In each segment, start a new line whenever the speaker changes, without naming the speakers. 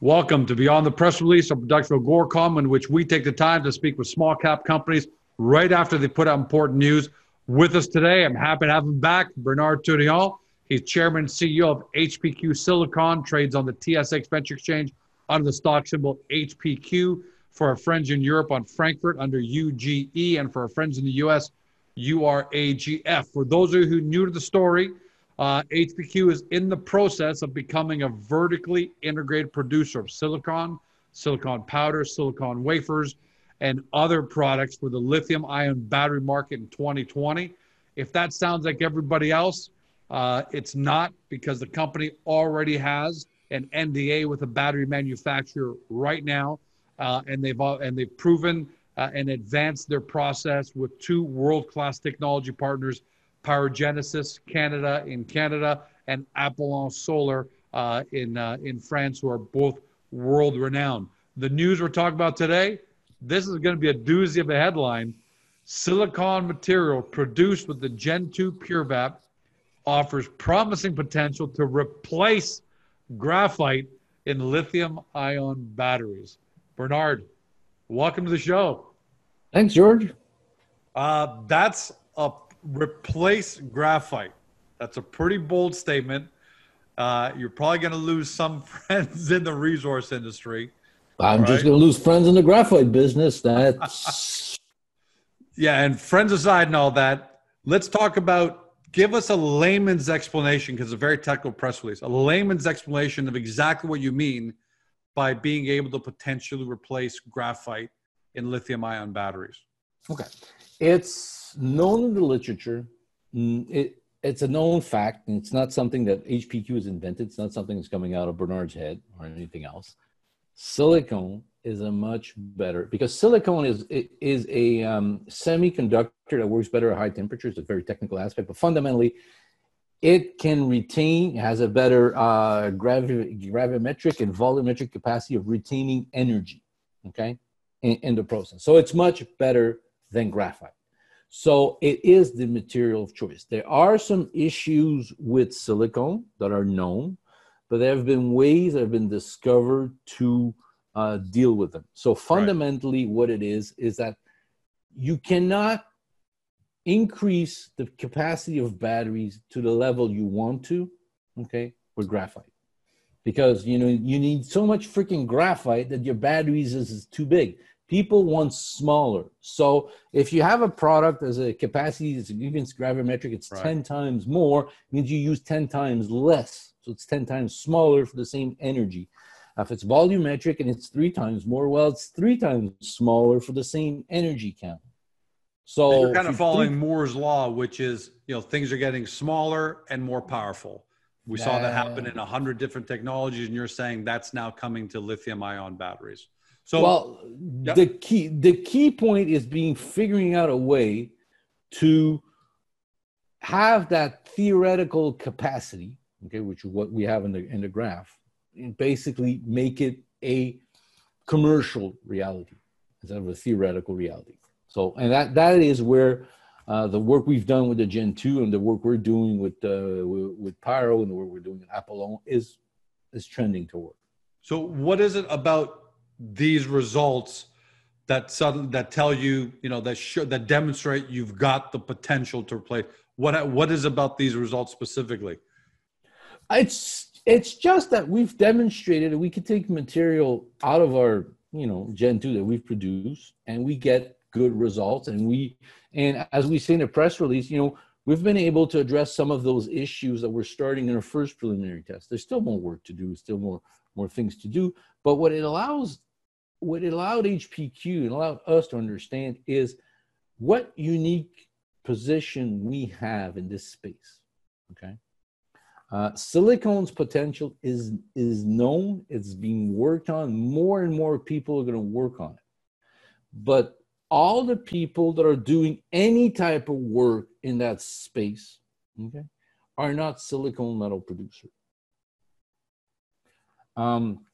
Welcome to Beyond the Press Release, a production of Agoracom, in which we take the time to speak with small cap companies right after they put out important news. With us today, I'm happy to have him back, Bernard Tourillon. He's chairman and CEO of HPQ Silicon, trades on the TSX Venture Exchange under the stock symbol HPQ. For our friends in Europe on Frankfurt under UGE, and for our friends in the US, URAGF. For those of you who are new to the story, uh, HPQ is in the process of becoming a vertically integrated producer of silicon, silicon powder, silicon wafers, and other products for the lithium ion battery market in 2020. If that sounds like everybody else, uh, it's not because the company already has an NDA with a battery manufacturer right now, uh, and they've and they've proven uh, and advanced their process with two world-class technology partners PyroGenesis Canada in Canada, and Apollon Solar uh, in, uh, in France, who are both world renowned. The news we're talking about today this is going to be a doozy of a headline. Silicon material produced with the Gen 2 PureVap offers promising potential to replace graphite in lithium ion batteries. Bernard, welcome to the show.
Thanks, George.
Uh, that's a replace graphite. That's a pretty bold statement. Uh, you're probably going to lose some friends in the resource industry.
I'm right? just going to lose friends in the graphite business. That's
yeah. And friends aside and all that, let's talk about. Give us a layman's explanation because it's a very technical press release. A layman's explanation of exactly what you mean by being able to potentially replace graphite in lithium-ion batteries.
Okay, it's known in the literature. It, it's a known fact, and it's not something that HPQ has invented. It's not something that's coming out of Bernard's head or anything else. Silicone is a much better because silicone is is a um, semiconductor that works better at high temperatures. A very technical aspect, but fundamentally, it can retain has a better uh, gravi- gravimetric and volumetric capacity of retaining energy. Okay, in, in the process, so it's much better than graphite. So it is the material of choice. There are some issues with silicone that are known, but there have been ways that have been discovered to uh, deal with them. So fundamentally, right. what it is is that you cannot increase the capacity of batteries to the level you want to, okay, with graphite. Because you know you need so much freaking graphite that your batteries is, is too big. People want smaller. So if you have a product as a capacity, it's even gravimetric, it's right. 10 times more, means you use 10 times less. So it's 10 times smaller for the same energy. If it's volumetric and it's three times more, well, it's three times smaller for the same energy count.
So you're kind of following Moore's law, which is you know things are getting smaller and more powerful. We uh, saw that happen in a hundred different technologies, and you're saying that's now coming to lithium-ion batteries.
So well, yep. the key the key point is being figuring out a way to have that theoretical capacity, okay, which is what we have in the in the graph, and basically make it a commercial reality instead of a theoretical reality. So, and that that is where uh, the work we've done with the Gen two and the work we're doing with uh, with, Pyro and the work we're doing with Apollon is is trending toward.
So, what is it about these results that suddenly that tell you you know that show that demonstrate you've got the potential to replace what what is about these results specifically?
It's it's just that we've demonstrated that we can take material out of our you know gen 2 that we've produced and we get good results and we and as we say in the press release you know we've been able to address some of those issues that we're starting in our first preliminary test. There's still more work to do still more more things to do but what it allows what it allowed HPQ and allowed us to understand is what unique position we have in this space. Okay. Uh, silicone's potential is is known. It's being worked on. More and more people are going to work on it. But all the people that are doing any type of work in that space, okay, are not silicone metal producers. Um,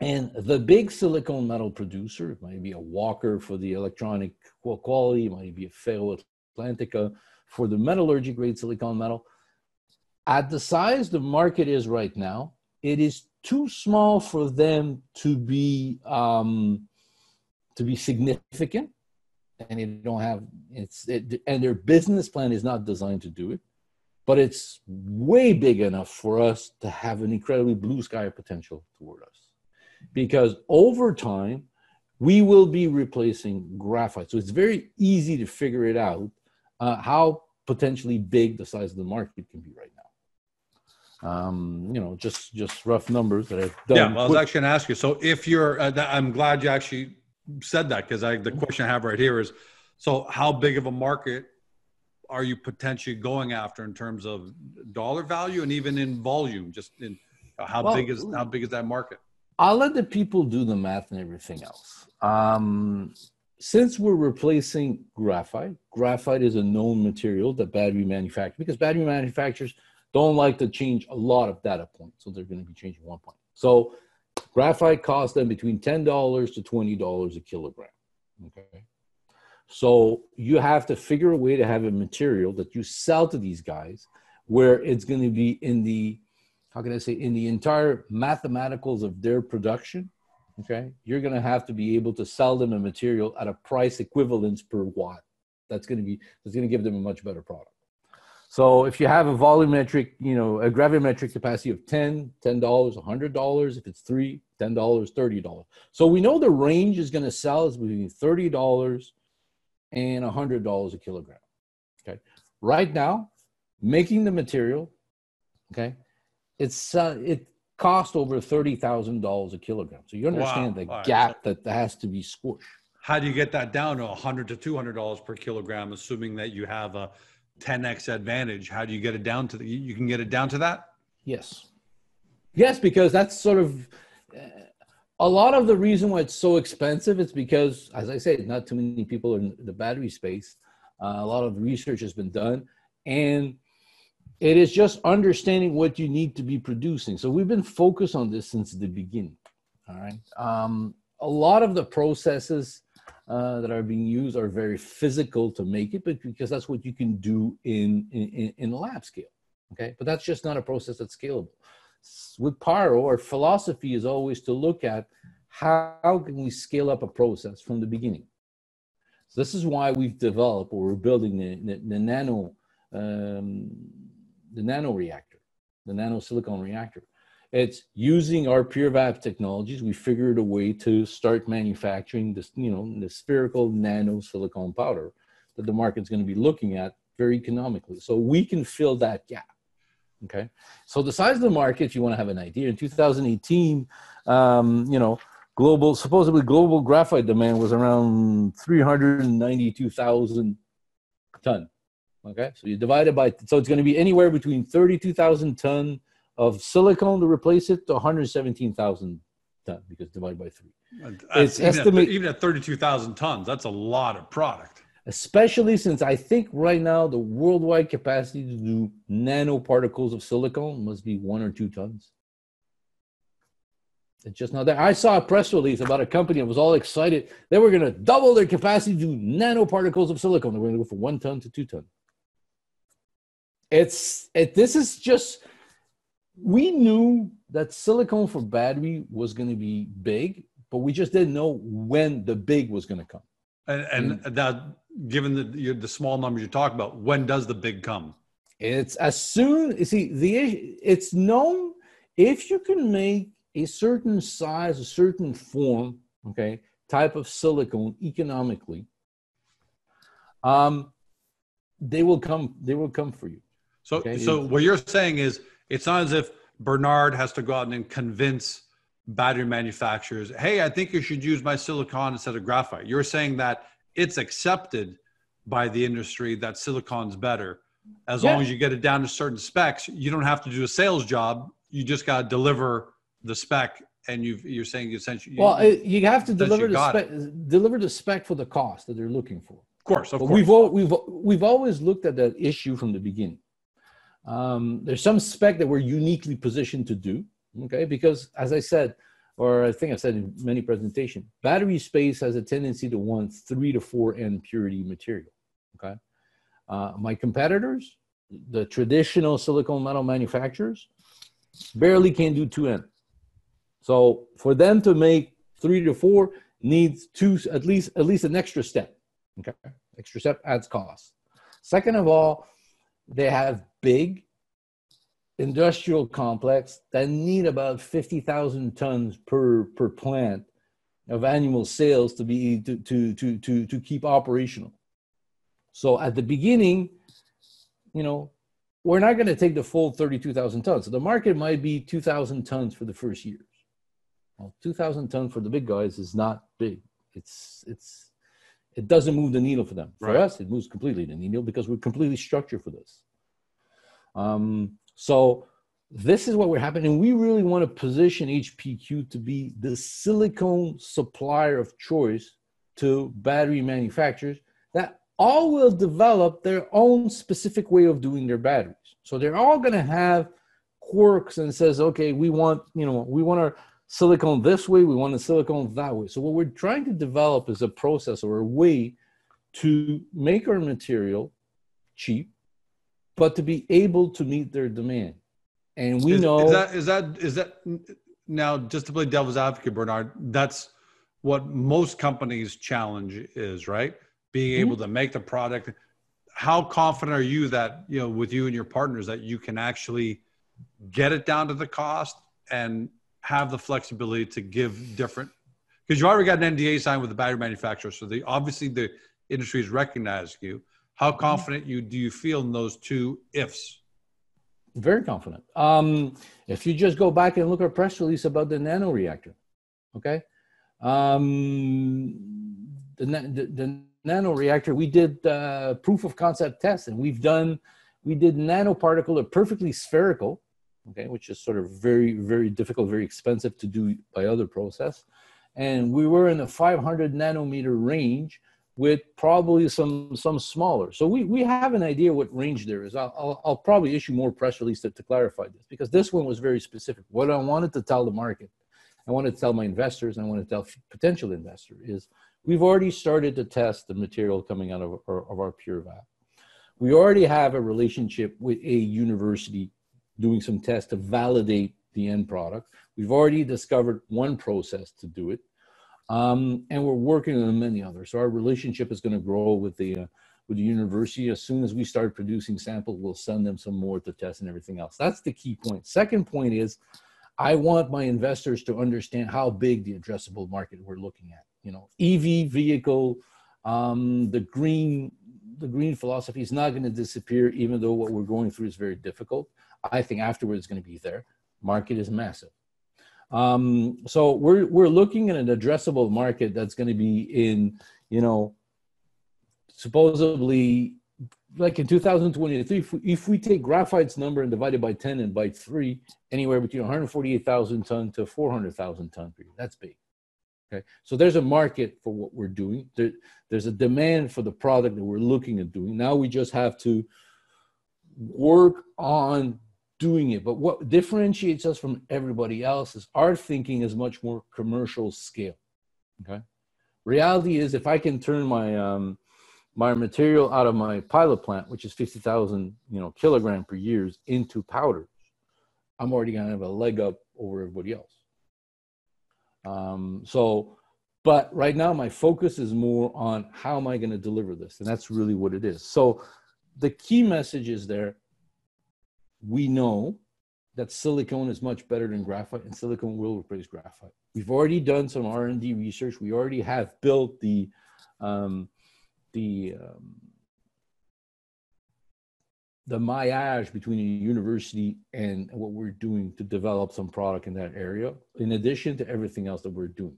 and the big silicon metal producer, it might be a Wacker for the electronic quality, it might be a Ferro Atlantica for the metallurgy grade silicon metal. At the size the market is right now, it is too small for them to be um, to be significant, and they don't have it's it, and their business plan is not designed to do it. But it's way big enough for us to have an incredibly blue sky potential toward us because over time we will be replacing graphite. So it's very easy to figure it out uh, how potentially big the size of the market can be right now. Um, you know, just just rough numbers that I've done.
Yeah, well, I was actually going to ask you. So if you're, uh, I'm glad you actually said that because I the question I have right here is, so how big of a market are you potentially going after in terms of dollar value and even in volume? Just in how well, big is how big is that market?
I'll let the people do the math and everything else. Um, since we're replacing graphite, graphite is a known material that battery manufacturers, because battery manufacturers don't like to change a lot of data points, so they're going to be changing one point. So graphite costs them between ten dollars to twenty dollars a kilogram. Okay, so you have to figure a way to have a material that you sell to these guys where it's going to be in the how can I say, in the entire mathematicals of their production, okay, you're going to have to be able to sell them a material at a price equivalence per watt. That's going to be, that's going to give them a much better product. So if you have a volumetric, you know, a gravimetric capacity of 10, $10, $100, if it's three, $10, $30. So we know the range is going to sell is between $30 and $100 a kilogram. Okay. Right now, making the material, okay, it's uh, it cost over thirty thousand dollars a kilogram. So you understand wow. the All gap right. that has to be squished.
How do you get that down to hundred to two hundred dollars per kilogram, assuming that you have a ten x advantage? How do you get it down to the? You can get it down to that.
Yes, yes, because that's sort of. Uh, a lot of the reason why it's so expensive is because, as I said, not too many people in the battery space. Uh, a lot of research has been done, and it is just understanding what you need to be producing. So we've been focused on this since the beginning. All right. Um, a lot of the processes uh, that are being used are very physical to make it, but because that's what you can do in in, in lab scale. Okay, but that's just not a process that's scalable. With Pyro, our philosophy is always to look at how can we scale up a process from the beginning. So this is why we've developed or we're building the, the, the nano um, the nano reactor, the nano silicon reactor. It's using our PureVap technologies. We figured a way to start manufacturing this, you know, the spherical nano silicon powder that the market's going to be looking at very economically. So we can fill that gap. Okay. So the size of the market, you want to have an idea, in 2018, um, you know, global supposedly global graphite demand was around 392,000 ton Okay, so you divide it by, so it's going to be anywhere between 32,000 ton of silicone to replace it to 117,000 ton because divided by three.
That's it's even, estimate, at, even at 32,000 tons, that's a lot of product.
Especially since I think right now the worldwide capacity to do nanoparticles of silicone must be one or two tons. It's just not there. I saw a press release about a company that was all excited. They were going to double their capacity to do nanoparticles of silicone. They were going to go from one ton to two ton it's it this is just we knew that silicone for battery was going to be big but we just didn't know when the big was going to come.
And, and, and that given the the small numbers you talk about when does the big come?
It's as soon you see the it's known if you can make a certain size a certain form okay type of silicone economically um they will come they will come for you
so, okay. so what you're saying is it's not as if Bernard has to go out and convince battery manufacturers, hey, I think you should use my silicon instead of graphite. You're saying that it's accepted by the industry that silicon's better. As yeah. long as you get it down to certain specs, you don't have to do a sales job. You just got to deliver the spec and you are saying essentially
well you, you have to deliver the spec it. deliver the spec for the cost that they're looking for
of course of
but
course
we've all, we've we've always looked at that issue from the beginning um, there's some spec that we're uniquely positioned to do okay because as i said or i think I've said in many presentations battery space has a tendency to want three to four n purity material okay uh, my competitors the traditional silicon metal manufacturers barely can do 2n so for them to make three to four needs two at least at least an extra step. Okay, extra step adds cost. Second of all, they have big industrial complex that need about 50,000 tons per per plant of annual sales to be to to to to, to keep operational. So at the beginning, you know, we're not going to take the full 32,000 tons. So the market might be 2,000 tons for the first years. Well, 2,000 tons for the big guys is not big. It's it's it doesn't move the needle for them. For right. us, it moves completely the needle because we're completely structured for this. Um, so this is what we're happening. We really want to position HPQ to be the silicone supplier of choice to battery manufacturers that all will develop their own specific way of doing their batteries. So they're all going to have quirks and says, okay, we want, you know, we want our silicone this way, we want a silicone that way. So what we're trying to develop is a process or a way to make our material cheap, but to be able to meet their demand. And we
is,
know
is that is that is that now just to play devil's advocate, Bernard, that's what most companies challenge is, right? Being mm-hmm. able to make the product. How confident are you that, you know, with you and your partners that you can actually get it down to the cost and have the flexibility to give different because you already got an NDA signed with the battery manufacturer, so the obviously the industry is recognizing you. How confident you do you feel in those two ifs?
Very confident. Um, if you just go back and look at a press release about the nano reactor, okay, um, the, the, the nano reactor, we did uh, proof of concept tests, and we've done we did nanoparticle, are perfectly spherical, okay, which is sort of very, very difficult, very expensive to do by other process. And we were in the 500 nanometer range with probably some some smaller. So we, we have an idea what range there is. I'll, I'll, I'll probably issue more press release to, to clarify this because this one was very specific. What I wanted to tell the market, I wanted to tell my investors, and I wanted to tell potential investor is we've already started to test the material coming out of our, of our PureVap. We already have a relationship with a university doing some tests to validate the end product. We've already discovered one process to do it, um, and we're working on many others. So our relationship is going to grow with the uh, with the university. As soon as we start producing samples, we'll send them some more to test and everything else. That's the key point. Second point is, I want my investors to understand how big the addressable market we're looking at. You know, EV vehicle, um, the green the green philosophy is not going to disappear, even though what we're going through is very difficult. I think afterwards is going to be there. Market is massive. Um, so we're we're looking at an addressable market that's going to be in, you know, supposedly like in 2023, if we, if we take graphite's number and divide it by 10 and by 3, anywhere between 148,000 ton to 400,000 ton per year. That's big. Okay, so there's a market for what we're doing. There, there's a demand for the product that we're looking at doing. Now we just have to work on doing it. But what differentiates us from everybody else is our thinking is much more commercial scale. Okay. Reality is if I can turn my um, my material out of my pilot plant, which is 50,000, you know, kilogram per years into powders, I'm already to have a leg up over everybody else. Um, so, but right now my focus is more on how am I going to deliver this? And that's really what it is. So the key message is there we know that silicone is much better than graphite and silicone will replace graphite. We've already done some R&D research. We already have built the, um, the, um, the maillage between a university and what we're doing to develop some product in that area, in addition to everything else that we're doing.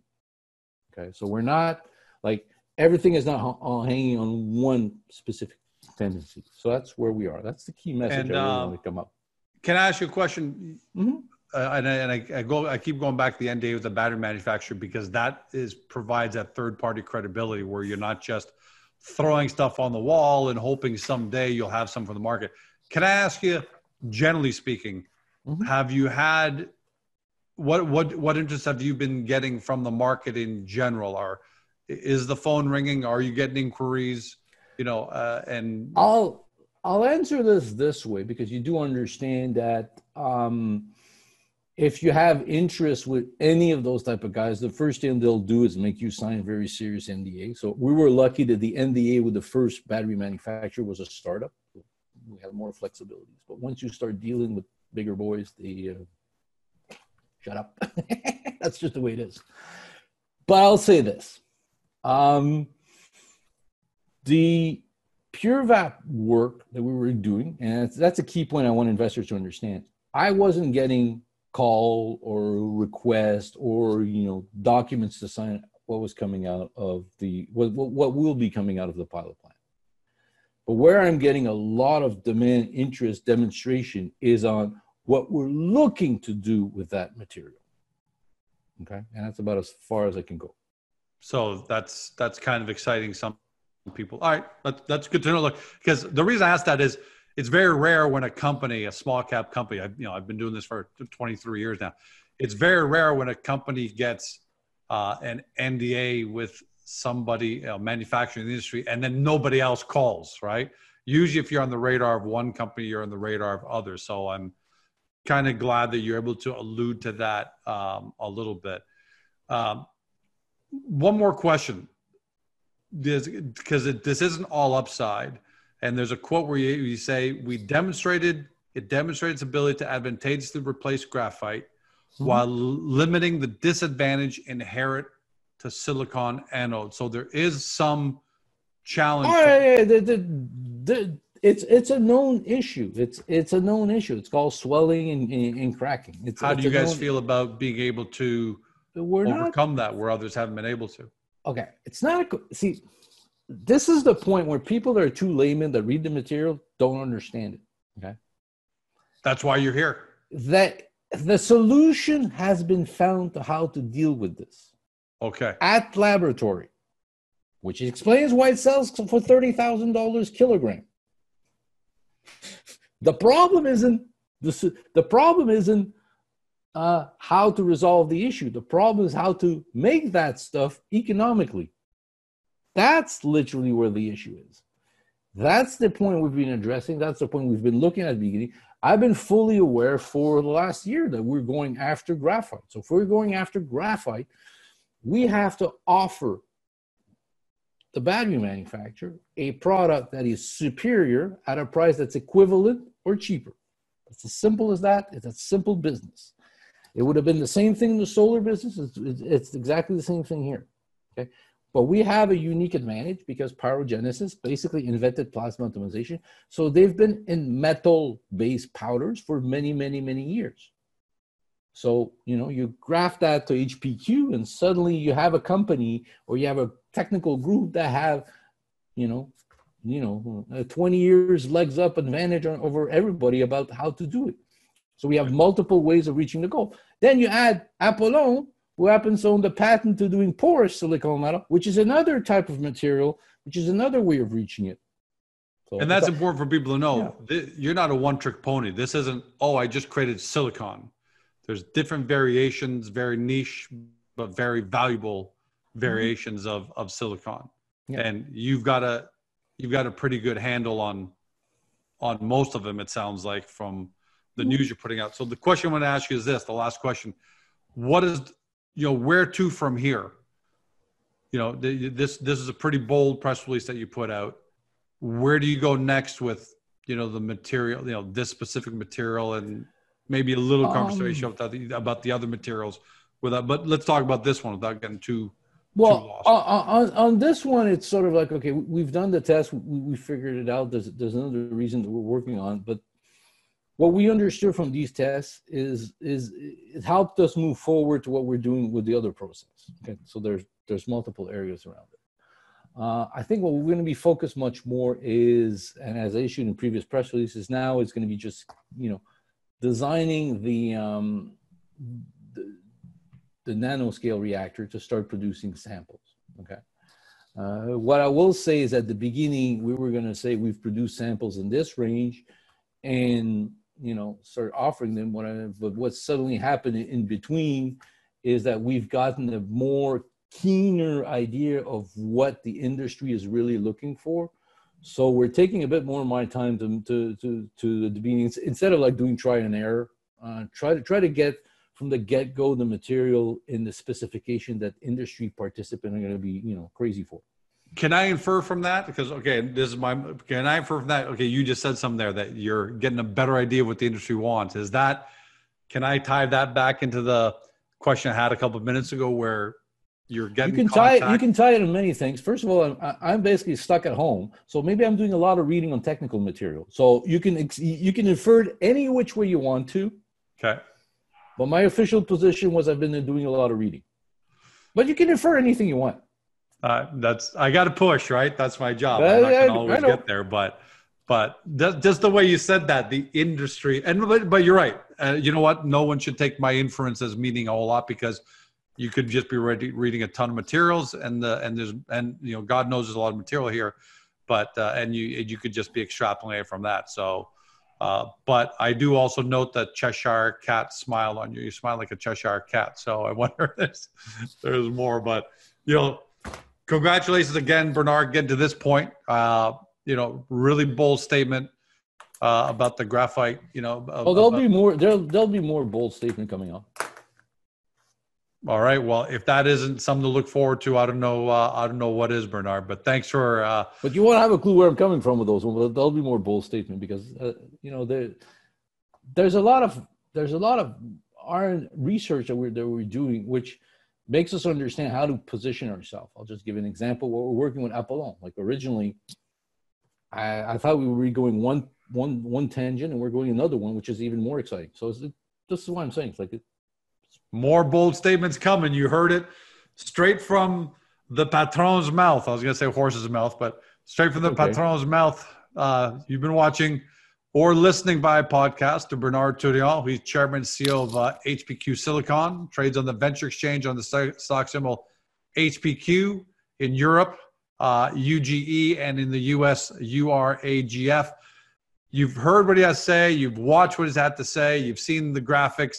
Okay, so we're not like everything is not all hanging on one specific tendency. So that's where we are. That's the key message and, I really uh, want to come up.
Can I ask you a question? Mm-hmm. Uh, and, I, and I, I, go, I keep going back to the NDA with the battery manufacturer because that is provides that third party credibility where you're not just throwing stuff on the wall and hoping someday you'll have some from the market. Can I ask you, generally speaking, mm-hmm. have you had what what what interest have you been getting from the market in general? Are is the phone ringing? Are you getting inquiries? You know, uh, and
I'll I'll answer this this way because you do understand that um, if you have interest with any of those type of guys, the first thing they'll do is make you sign very serious NDA. So we were lucky that the NDA with the first battery manufacturer was a startup. We have more flexibilities, but once you start dealing with bigger boys, they uh, shut up. That's just the way it is. But I'll say this: um, the PureVap work that we were doing, and that's a key point I want investors to understand. I wasn't getting call or request or you know documents to sign what was coming out of the what, what will be coming out of the pilot plant. But where i'm getting a lot of demand interest demonstration is on what we're looking to do with that material. Okay? And that's about as far as i can go.
So that's that's kind of exciting some people all right that, that's good to know look because the reason i asked that is it's very rare when a company, a small cap company, I, you know, I've been doing this for 23 years now. It's very rare when a company gets uh, an NDA with somebody, you know, manufacturing the industry, and then nobody else calls, right? Usually, if you're on the radar of one company, you're on the radar of others. So I'm kind of glad that you're able to allude to that um, a little bit. Um, one more question, because this isn't all upside and there's a quote where you, you say, "We demonstrated it demonstrated its ability to advantageously replace graphite mm-hmm. while limiting the disadvantage inherent to silicon anode." So there is some challenge.
Oh, yeah, yeah. The, the, the, it's it's a known issue. It's it's a known issue. It's called swelling and, and, and cracking. It's,
How
it's
do you guys known, feel about being able to overcome not, that where others haven't been able to?
Okay, it's not a see this is the point where people that are too layman that read the material don't understand it. Okay.
That's why you're here.
That the solution has been found to how to deal with this.
Okay.
At laboratory, which explains why it sells for thirty thousand dollars kilogram. The problem isn't the, the problem isn't uh, how to resolve the issue. The problem is how to make that stuff economically. That's literally where the issue is. That's the point we've been addressing. That's the point we've been looking at the beginning. I've been fully aware for the last year that we're going after graphite. So if we're going after graphite, we have to offer the battery manufacturer a product that is superior at a price that's equivalent or cheaper. It's as simple as that. It's a simple business. It would have been the same thing in the solar business. It's, it's exactly the same thing here. Okay. But we have a unique advantage because Pyrogenesis basically invented plasma atomization. So they've been in metal based powders for many, many, many years. So, you know, you graph that to HPQ and suddenly you have a company or you have a technical group that have, you know, you know, uh, 20 years legs up advantage over everybody about how to do it. So we have multiple ways of reaching the goal. Then you add Apollon, who happens to own the patent to doing porous silicon metal, which is another type of material, which is another way of reaching it.
So, and that's important for people to know. Yeah. You're not a one trick pony. This isn't, oh, I just created silicon. There's different variations, very niche, but very valuable variations mm-hmm. of, of silicon. Yeah. And you've got a, you've got a pretty good handle on, on most of them, it sounds like from the news you're putting out. So the question I want to ask you is this, the last question. What is you know where to from here you know this this is a pretty bold press release that you put out where do you go next with you know the material you know this specific material and maybe a little conversation um, about, the, about the other materials without but let's talk about this one without getting too
Well, on, on this one, it's sort of like okay, we've done the test, we, we figured it out. There's there's another reason that we're working on, but what we understood from these tests is is it helped us move forward to what we're doing with the other process. Okay, so there's there's multiple areas around it. Uh, I think what we're going to be focused much more is, and as I issued in previous press releases, now is going to be just you know designing the um, the, the nanoscale reactor to start producing samples. Okay. Uh, what I will say is at the beginning, we were going to say we've produced samples in this range and, you know, start offering them. What I, but what's suddenly happened in between is that we've gotten a more keener idea of what the industry is really looking for. So we're taking a bit more of my time to, to, to, to the beginning, instead of like doing try and error, uh, try to try to get from the get-go the material in the specification that industry participants are going to be you know crazy for
can i infer from that? Because okay this is my can i infer from that? Okay you just said something there that you're getting a better idea of what the industry wants. Is that can i tie that back into the question i had a couple of minutes ago where you're getting
you can contact. tie it, you can tie it in many things. First of all I'm, I'm basically stuck at home so maybe i'm doing a lot of reading on technical material. So you can you can infer it any which way you want to.
Okay.
But my official position was I've been doing a lot of reading. But you can infer anything you want.
Uh, that's I got to push, right? That's my job. I'm not going to always get there, but but just the way you said that, the industry, and but, but you're right. Uh, you know what? No one should take my inference as meaning a whole lot because you could just be ready, reading a ton of materials, and the and there's and you know God knows there's a lot of material here, but uh, and you you could just be extrapolating from that. So uh, but I do also note that Cheshire cat smile on you. You smile like a Cheshire cat. So I wonder if there's, there's more. But, you know, congratulations again, Bernard, getting to this point. Uh, you know, really bold statement uh, about the graphite, you know.
Oh, there'll about, be more. There'll, there'll be more bold statement coming up.
All right. Well, if that isn't something to look forward to, I don't know. Uh, I don't know what is, Bernard. But thanks for. Uh,
but you won't have a clue where I'm coming from with those. Well, there'll be more bold statement because uh, you know there, there's a lot of there's a lot of our research that we're that we're doing, which makes us understand how to position ourselves. I'll just give an example. What we're working with Apollon. Like originally, I, I thought we were going one one one tangent, and we're going another one, which is even more exciting. So it's, this is what I'm saying. It's like it,
more bold statements coming. You heard it straight from the patron's mouth. I was going to say horse's mouth, but straight from the okay. patron's mouth. Uh, you've been watching or listening by podcast to Bernard Tourillon. He's chairman and CEO of uh, HPQ Silicon, trades on the venture exchange on the stock symbol HPQ in Europe, uh, UGE, and in the US, URAGF. You've heard what he has to say. You've watched what he's had to say. You've seen the graphics.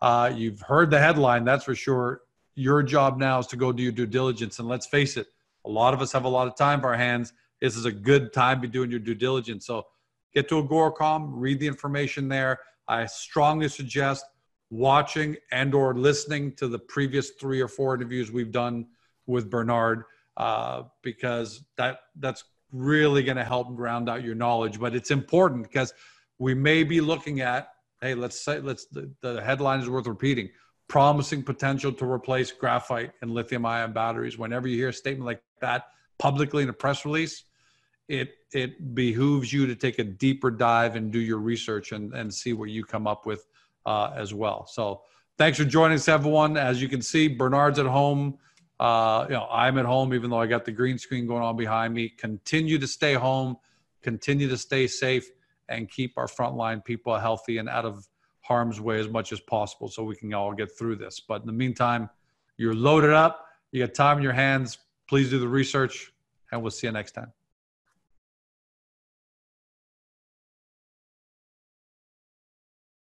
Uh, you've heard the headline, that's for sure. Your job now is to go do your due diligence. And let's face it, a lot of us have a lot of time for our hands. This is a good time to be doing your due diligence. So get to Agoracom, read the information there. I strongly suggest watching and or listening to the previous three or four interviews we've done with Bernard uh, because that that's really going to help ground out your knowledge. But it's important because we may be looking at hey, let's say let's the, the headline is worth repeating. Promising potential to replace graphite and lithium ion batteries. Whenever you hear a statement like that publicly in a press release, it it behooves you to take a deeper dive and do your research and, and see what you come up with uh, as well. So thanks for joining us, everyone. As you can see, Bernard's at home. Uh, you know, I'm at home, even though I got the green screen going on behind me. Continue to stay home. Continue to stay safe and keep our frontline people healthy and out of harm's way as much as possible so we can all get through this. But in the meantime, you're loaded up, you got time in your hands. Please do the research, and we'll see you next time.